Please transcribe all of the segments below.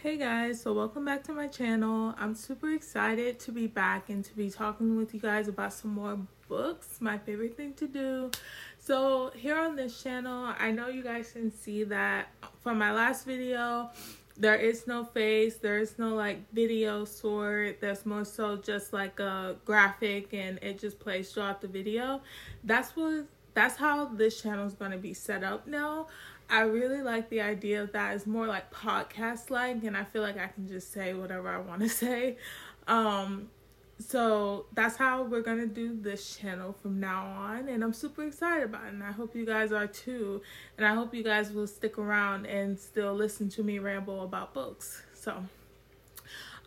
Hey guys, so welcome back to my channel. I'm super excited to be back and to be talking with you guys about some more books, my favorite thing to do. So here on this channel, I know you guys can see that from my last video, there is no face, there is no like video sort, That's more so just like a graphic and it just plays throughout the video. That's what that's how this channel is going to be set up now. I really like the idea of that. It's more like podcast like, and I feel like I can just say whatever I want to say. Um, so that's how we're gonna do this channel from now on, and I'm super excited about it. And I hope you guys are too. And I hope you guys will stick around and still listen to me ramble about books. So,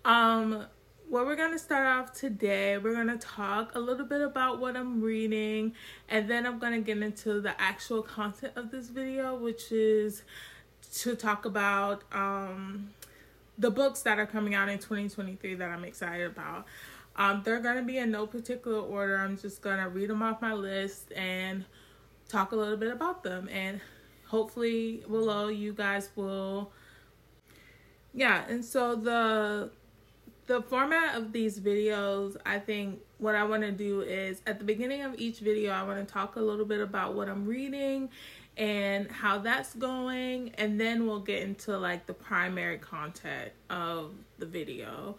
um, what we're going to start off today, we're going to talk a little bit about what I'm reading, and then I'm going to get into the actual content of this video, which is to talk about um, the books that are coming out in 2023 that I'm excited about. Um, they're going to be in no particular order. I'm just going to read them off my list and talk a little bit about them. And hopefully, below, you guys will. Yeah, and so the the format of these videos, I think what I want to do is at the beginning of each video, I want to talk a little bit about what I'm reading and how that's going, and then we'll get into like the primary content of the video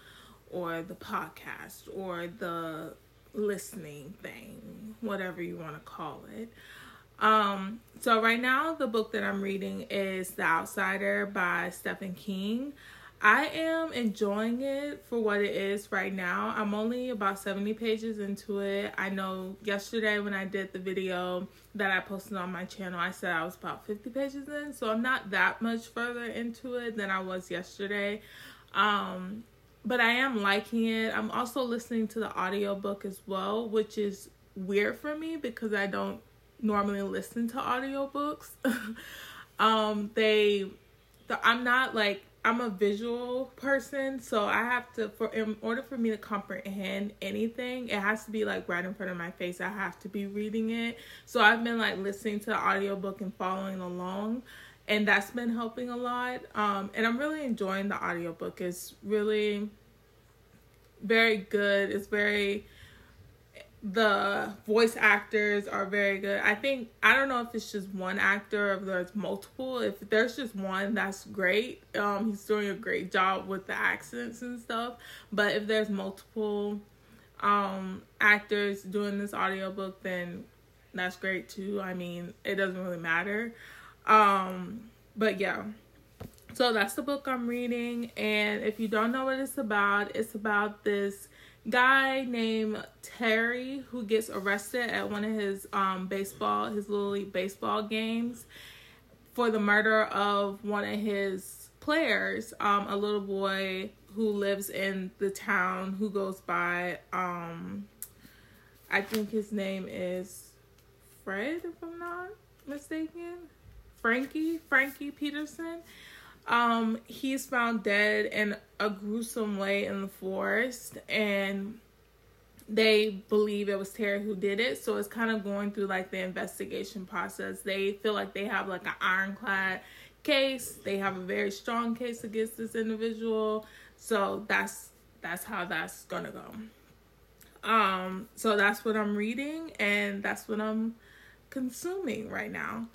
or the podcast or the listening thing, whatever you want to call it. Um, so right now the book that I'm reading is The Outsider by Stephen King. I am enjoying it for what it is right now. I'm only about 70 pages into it. I know yesterday when I did the video that I posted on my channel, I said I was about 50 pages in. So I'm not that much further into it than I was yesterday. Um, but I am liking it. I'm also listening to the audiobook as well, which is weird for me because I don't normally listen to audiobooks. um, they, the, I'm not like I'm a visual person, so I have to for in order for me to comprehend anything, it has to be like right in front of my face. I have to be reading it. So I've been like listening to the audiobook and following along, and that's been helping a lot. Um and I'm really enjoying the audiobook. It's really very good. It's very the voice actors are very good. I think I don't know if it's just one actor or if there's multiple. If there's just one, that's great. Um he's doing a great job with the accents and stuff. But if there's multiple um actors doing this audiobook then that's great too. I mean, it doesn't really matter. Um but yeah. So that's the book I'm reading and if you don't know what it's about, it's about this guy named Terry who gets arrested at one of his um baseball his little league baseball games for the murder of one of his players um a little boy who lives in the town who goes by um I think his name is Fred if I'm not mistaken. Frankie Frankie Peterson um, he's found dead in a gruesome way in the forest, and they believe it was Terry who did it. So it's kind of going through like the investigation process. They feel like they have like an ironclad case. They have a very strong case against this individual. So that's that's how that's gonna go. Um, so that's what I'm reading and that's what I'm consuming right now.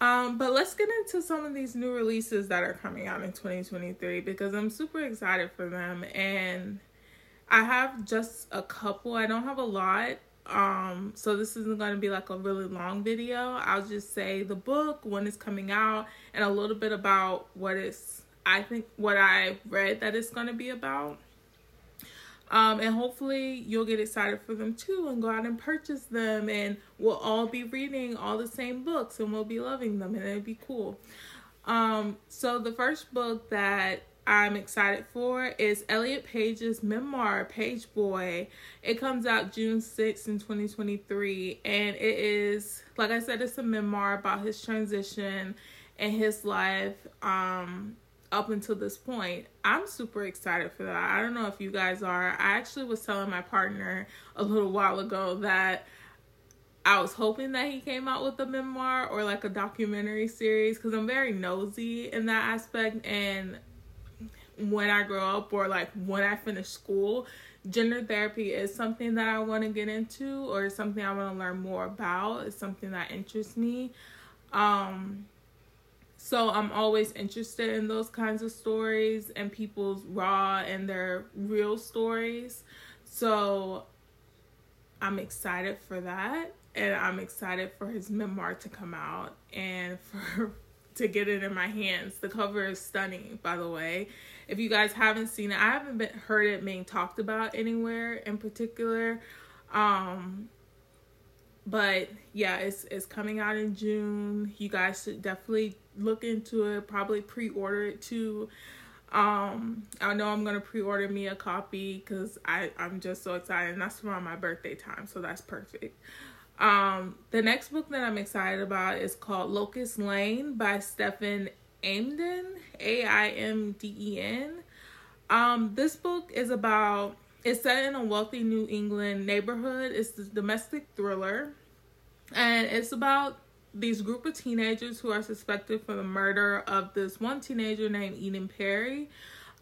Um, but let's get into some of these new releases that are coming out in 2023 because I'm super excited for them and I have just a couple. I don't have a lot. Um, so this isn't going to be like a really long video. I'll just say the book, when it's coming out, and a little bit about what it's I think what I read that it's going to be about. Um, and hopefully you'll get excited for them too and go out and purchase them and we'll all be reading all the same books and we'll be loving them and it'll be cool. Um, so the first book that I'm excited for is Elliot Page's memoir, Page Boy. It comes out June 6th in 2023 and it is like I said it's a memoir about his transition and his life um up until this point. I'm super excited for that. I don't know if you guys are. I actually was telling my partner a little while ago that I was hoping that he came out with a memoir or like a documentary series because I'm very nosy in that aspect. And when I grow up or like when I finish school. Gender therapy is something that I want to get into or something I want to learn more about. It's something that interests me. Um, so I'm always interested in those kinds of stories and people's raw and their real stories. So I'm excited for that and I'm excited for his memoir to come out and for to get it in my hands. The cover is stunning, by the way. If you guys haven't seen it, I haven't been, heard it being talked about anywhere in particular. Um, but yeah, it's it's coming out in June. You guys should definitely look into it. Probably pre-order it too. Um, I know I'm gonna pre-order me a copy because I I'm just so excited. And that's around my birthday time, so that's perfect. Um, the next book that I'm excited about is called Locust Lane by Stephen Aimden, A I M D E N. Um, this book is about it's set in a wealthy New England neighborhood. It's a domestic thriller, and it's about these group of teenagers who are suspected for the murder of this one teenager named Eden Perry.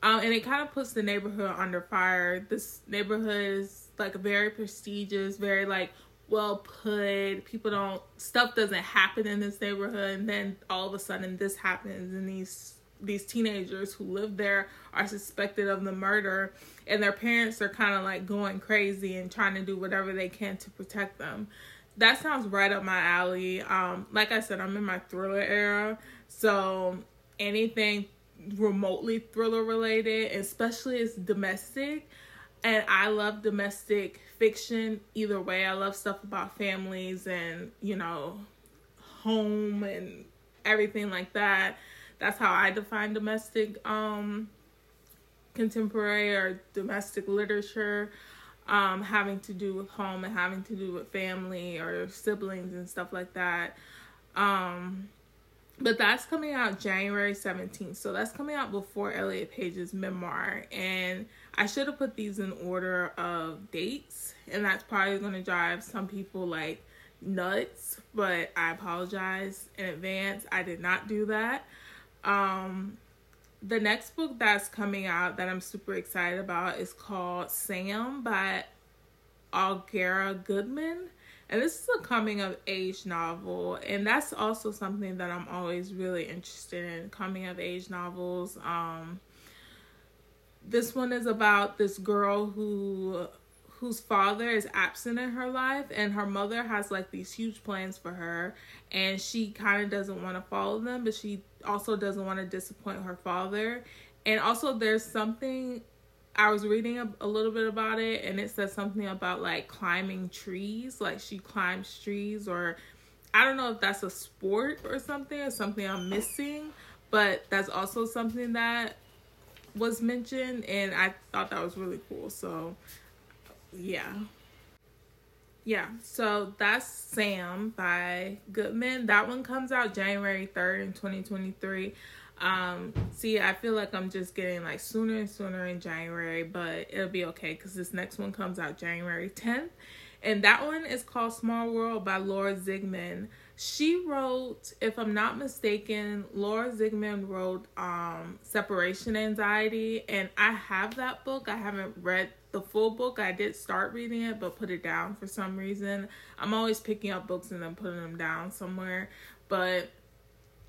Um, and it kind of puts the neighborhood under fire. This neighborhood is like very prestigious, very like well put. People don't stuff doesn't happen in this neighborhood, and then all of a sudden this happens, and these these teenagers who live there are suspected of the murder, and their parents are kind of like going crazy and trying to do whatever they can to protect them that sounds right up my alley. Um, like I said, I'm in my thriller era, so anything remotely thriller related, especially it's domestic, and I love domestic fiction either way. I love stuff about families and you know, home and everything like that. That's how I define domestic um contemporary or domestic literature um, having to do with home and having to do with family or siblings and stuff like that. Um, but that's coming out January 17th. So that's coming out before Elliot Page's memoir. And I should have put these in order of dates. And that's probably going to drive some people like nuts. But I apologize in advance. I did not do that. Um, the next book that's coming out that I'm super excited about is called Sam by Allegra Goodman. And this is a coming of age novel. And that's also something that I'm always really interested in coming of age novels. Um, this one is about this girl who whose father is absent in her life and her mother has like these huge plans for her and she kind of doesn't want to follow them but she also doesn't want to disappoint her father and also there's something I was reading a, a, little bit about it and it says something about like climbing trees like she climbs trees or I don't know if that's a sport or something or something I'm missing but that's also something that was mentioned and I thought that was really cool so yeah. Yeah, so that's Sam by Goodman. That one comes out January 3rd in 2023. Um, see, I feel like I'm just getting like sooner and sooner in January, but it'll be okay because this next one comes out January 10th. And that one is called Small World by Laura Zigman. She wrote, if I'm not mistaken, Laura Zigman wrote um, Separation Anxiety, and I have that book. I haven't read the full book. I did start reading it, but put it down for some reason. I'm always picking up books and then putting them down somewhere. But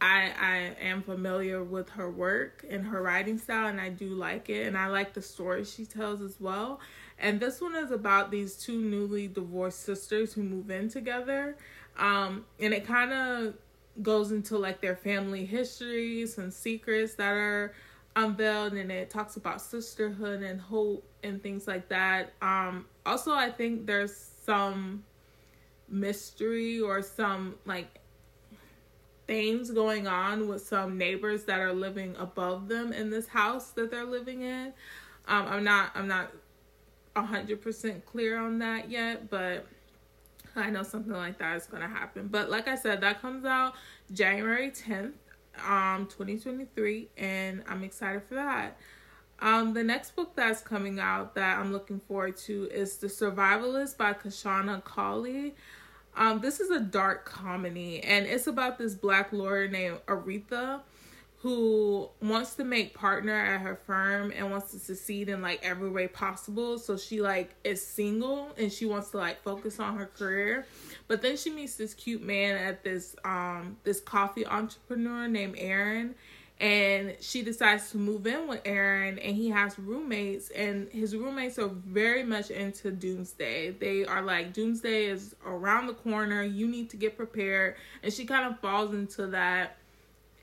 I I am familiar with her work and her writing style, and I do like it, and I like the stories she tells as well. And this one is about these two newly divorced sisters who move in together, um, and it kind of goes into like their family histories and secrets that are unveiled and it talks about sisterhood and hope and things like that. Um also I think there's some mystery or some like things going on with some neighbors that are living above them in this house that they're living in. Um I'm not I'm not a hundred percent clear on that yet, but I know something like that is gonna happen. But like I said, that comes out January 10th um 2023 and I'm excited for that. Um the next book that's coming out that I'm looking forward to is The Survivalist by Kashana Cauley. Um this is a dark comedy and it's about this black lawyer named Aretha who wants to make partner at her firm and wants to succeed in like every way possible. So she like is single and she wants to like focus on her career. But then she meets this cute man at this um this coffee entrepreneur named Aaron and she decides to move in with Aaron and he has roommates and his roommates are very much into doomsday. They are like doomsday is around the corner, you need to get prepared and she kind of falls into that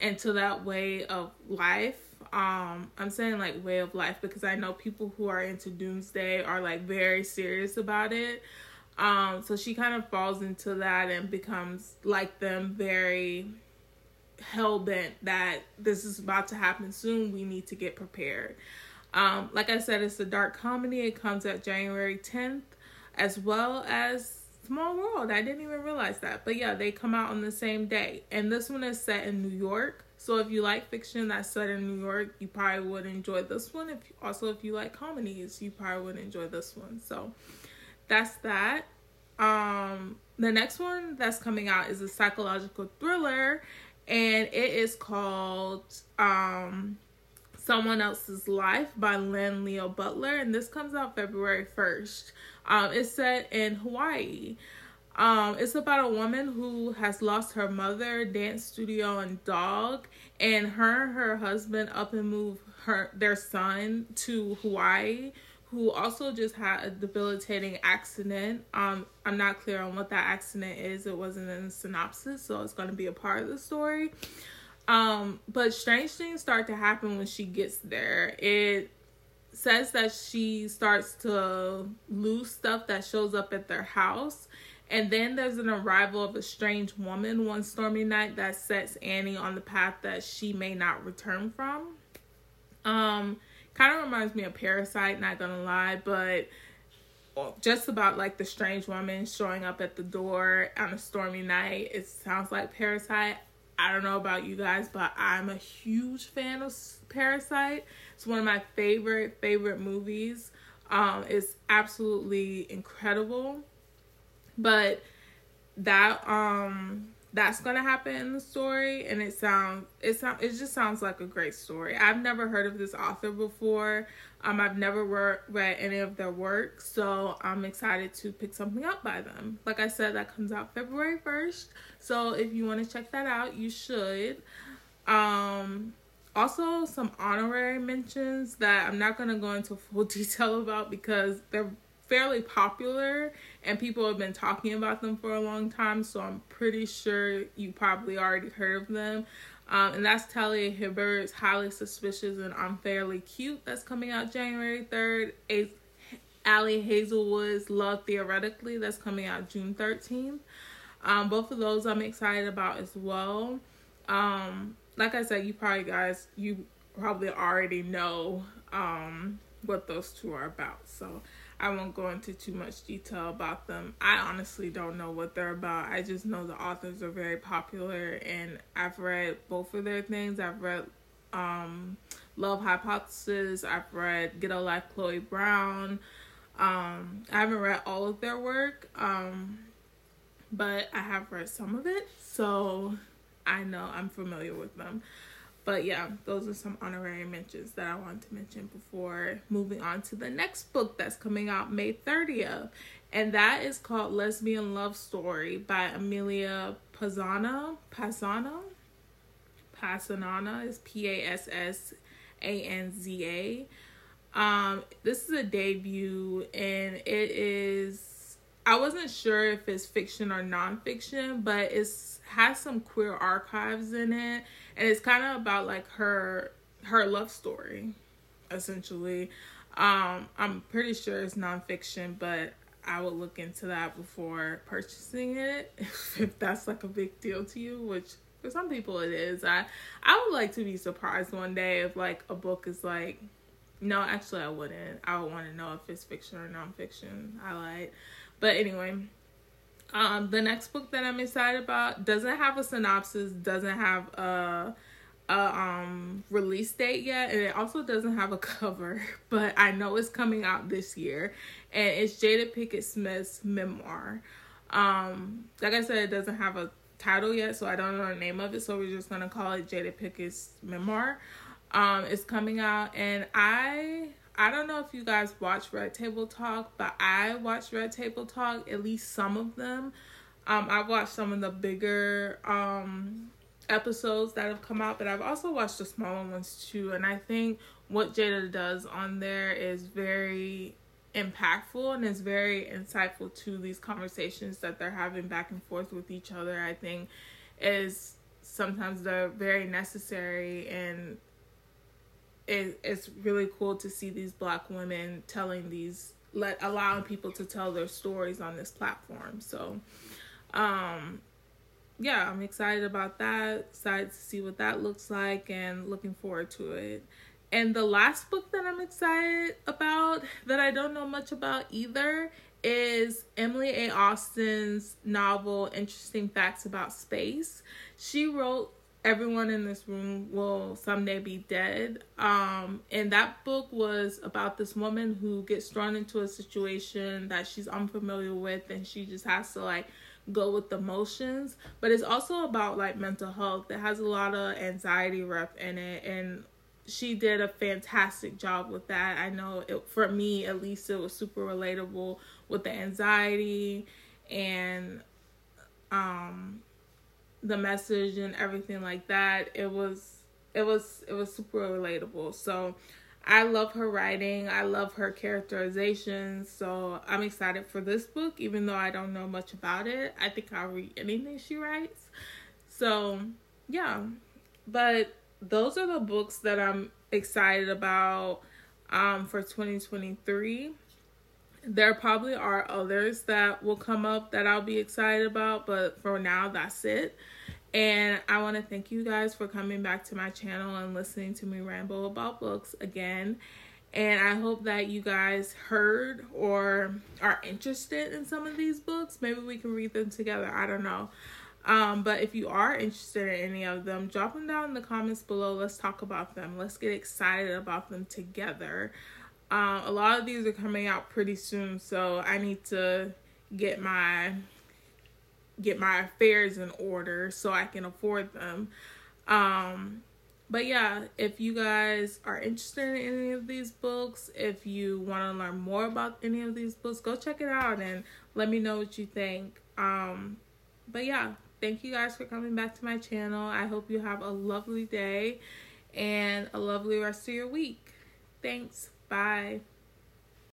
into that way of life. Um I'm saying like way of life because I know people who are into doomsday are like very serious about it. Um so she kind of falls into that and becomes like them very hell bent that this is about to happen soon. We need to get prepared. Um, like I said, it's a dark comedy. It comes out January 10th, as well as Small World. I didn't even realize that. But yeah, they come out on the same day. And this one is set in New York. So if you like fiction that's set in New York, you probably would enjoy this one. If also if you like comedies, you probably would enjoy this one. So that's that. Um the next one that's coming out is a psychological thriller and it is called um Someone Else's Life by Lynn Leo Butler, and this comes out February 1st. Um, it's set in Hawaii. Um, it's about a woman who has lost her mother, dance studio, and dog, and her and her husband up and move her their son to Hawaii who also just had a debilitating accident. Um, I'm not clear on what that accident is. It wasn't in the synopsis, so it's going to be a part of the story. Um, but strange things start to happen when she gets there. It says that she starts to lose stuff that shows up at their house. And then there's an arrival of a strange woman one stormy night that sets Annie on the path that she may not return from. Um, Kind of reminds me of Parasite, not gonna lie, but just about like the strange woman showing up at the door on a stormy night. It sounds like Parasite. I don't know about you guys, but I'm a huge fan of Parasite. It's one of my favorite favorite movies. Um, it's absolutely incredible. But that um that's gonna happen in the story and it sounds it sounds it just sounds like a great story. I've never heard of this author before. Um i've never re- read any of their work so i'm excited to pick something up by them. Like i said that comes out february 1st so if you want to check that out you should. Um also some honorary mentions that i'm not to go into full detail about because they're fairly popular and people have been talking about them for a long time, so I'm pretty sure you probably already heard of them. Um, and that's Talia Hibbert's Highly Suspicious and Unfairly Cute that's coming out January 3rd. A- Ali Hazelwood's Love Theoretically that's coming out June 13th. Um, both of those I'm excited about as well. Um, like I said, you probably guys, you probably already know um, what those two are about. So I won't go into too much detail about them. I honestly don't know what they're about. I just know the authors are very popular and I've read both of their things. I've read um, Love Hypothesis, I've read Get a Life Chloe Brown. Um, I haven't read all of their work, um, but I have read some of it, so I know I'm familiar with them. But yeah, those are some honorary mentions that I wanted to mention before moving on to the next book that's coming out May 30th. And that is called Lesbian Love Story by Amelia Pazzana. Pazzana? Passanana is P A S S A N Z A. Um, this is a debut and it is I wasn't sure if it's fiction or nonfiction, but it's has some queer archives in it and it's kind of about like her her love story essentially. Um i'm pretty sure it's nonfiction but i will look into that before purchasing it if that's like a big deal to you which for some people it is. I i would like to be surprised one day if like a book is like no actually i wouldn't. I would want to know if it's fiction or nonfiction. I like but anyway um, the next book that I'm excited about doesn't have a synopsis, doesn't have a, a um release date yet, and it also doesn't have a cover. But I know it's coming out this year, and it's Jada Pinkett Smith's memoir. Um, like I said, it doesn't have a title yet, so I don't know the name of it. So we're just gonna call it Jada Pickett's memoir. Um, it's coming out, and I I don't know if you guys watch Red Table Talk, but I watch Red Table Talk, at least some of them. Um, I've watched some of the bigger um episodes that have come out, but I've also watched the smaller ones too. And I think what Jada does on there is very impactful and is very insightful to these conversations that they're having back and forth with each other. I think is sometimes they're very necessary and it, it's really cool to see these black women telling these let allowing people to tell their stories on this platform. So um yeah, I'm excited about that. Excited to see what that looks like and looking forward to it. And the last book that I'm excited about that I don't know much about either is Emily A. Austin's novel Interesting Facts About Space. She wrote Everyone in This Room Will Someday Be Dead. Um, and that book was about this woman who gets thrown into a situation that she's unfamiliar with and she just has to like go with the motions. But it's also about like mental health. It has a lot of anxiety rep in it and she did a fantastic job with that. I know it for me at least it was super relatable with the anxiety and um the message and everything like that. It was it was it was super relatable. So I love her writing. I love her characterizations. So I'm excited for this book, even though I don't know much about it. I think I'll read anything she writes. So yeah. But those are the books that I'm excited about um, for 2023. There probably are others that will come up that I'll be excited about, but for now, that's it. And I want to thank you guys for coming back to my channel and listening to me ramble about books again. And I hope that you guys heard or are interested in some of these books. Maybe we can read them together. I don't know. Um, but if you are interested in any of them, drop them down in the comments below. Let's talk about them. Let's get excited about them together. Um, a lot of these are coming out pretty soon, so I need to get my get my affairs in order so I can afford them. Um, but yeah, if you guys are interested in any of these books, if you want to learn more about any of these books, go check it out and let me know what you think. Um, but yeah, thank you guys for coming back to my channel. I hope you have a lovely day and a lovely rest of your week. Thanks. Bye.